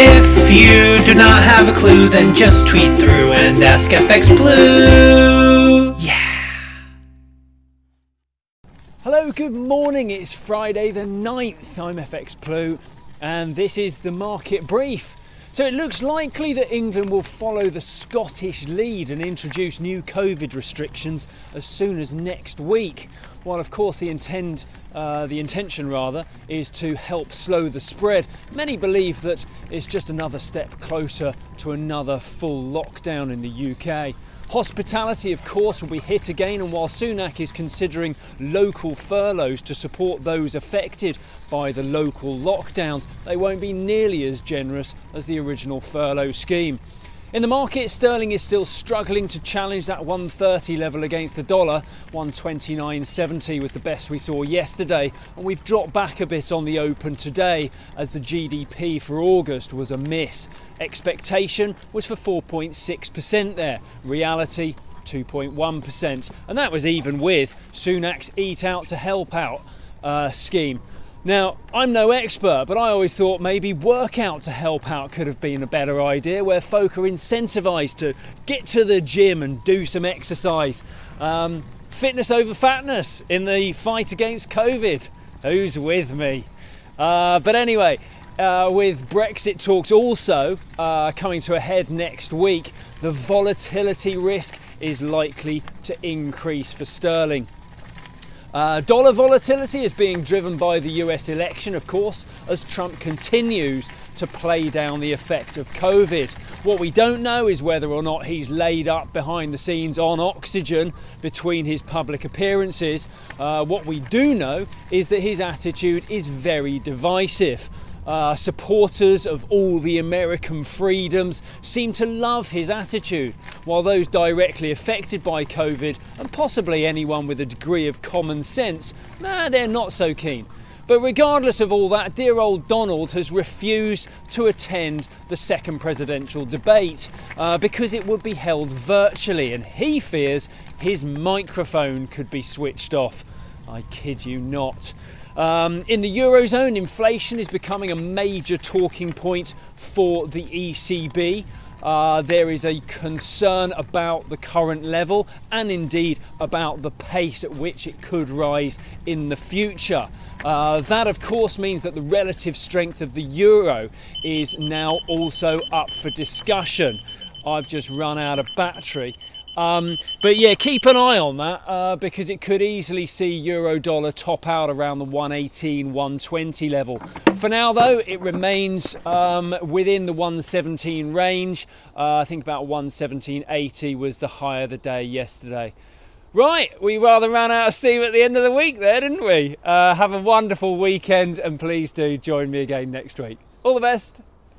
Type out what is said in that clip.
If you do not have a clue, then just tweet through and ask FX Blue. Yeah. Hello, good morning. It's Friday the 9th. I'm FX Blue, and this is the market brief. So it looks likely that England will follow the Scottish lead and introduce new COVID restrictions as soon as next week. While of course the intend, uh, the intention rather, is to help slow the spread. Many believe that it's just another step closer to another full lockdown in the UK. Hospitality, of course, will be hit again, and while Sunak is considering local furloughs to support those affected by the local lockdowns, they won't be nearly as generous as the original furlough scheme. In the market, sterling is still struggling to challenge that 130 level against the dollar. 129.70 was the best we saw yesterday, and we've dropped back a bit on the open today as the GDP for August was a miss. Expectation was for 4.6% there, reality 2.1%, and that was even with Sunak's Eat Out to Help Out uh, scheme. Now, I'm no expert, but I always thought maybe workout to help out could have been a better idea where folk are incentivized to get to the gym and do some exercise. Um, fitness over fatness in the fight against COVID. Who's with me? Uh, but anyway, uh, with Brexit talks also uh, coming to a head next week, the volatility risk is likely to increase for sterling. Uh, dollar volatility is being driven by the US election, of course, as Trump continues to play down the effect of COVID. What we don't know is whether or not he's laid up behind the scenes on oxygen between his public appearances. Uh, what we do know is that his attitude is very divisive. Uh, supporters of all the American freedoms seem to love his attitude, while those directly affected by COVID and possibly anyone with a degree of common sense, nah, they're not so keen. But regardless of all that, dear old Donald has refused to attend the second presidential debate uh, because it would be held virtually, and he fears his microphone could be switched off. I kid you not. Um, in the Eurozone, inflation is becoming a major talking point for the ECB. Uh, there is a concern about the current level and indeed about the pace at which it could rise in the future. Uh, that, of course, means that the relative strength of the euro is now also up for discussion. I've just run out of battery. Um, but yeah, keep an eye on that uh, because it could easily see euro dollar top out around the 118, 120 level. For now, though, it remains um, within the 117 range. Uh, I think about 117.80 was the high of the day yesterday. Right, we rather ran out of steam at the end of the week there, didn't we? Uh, have a wonderful weekend and please do join me again next week. All the best.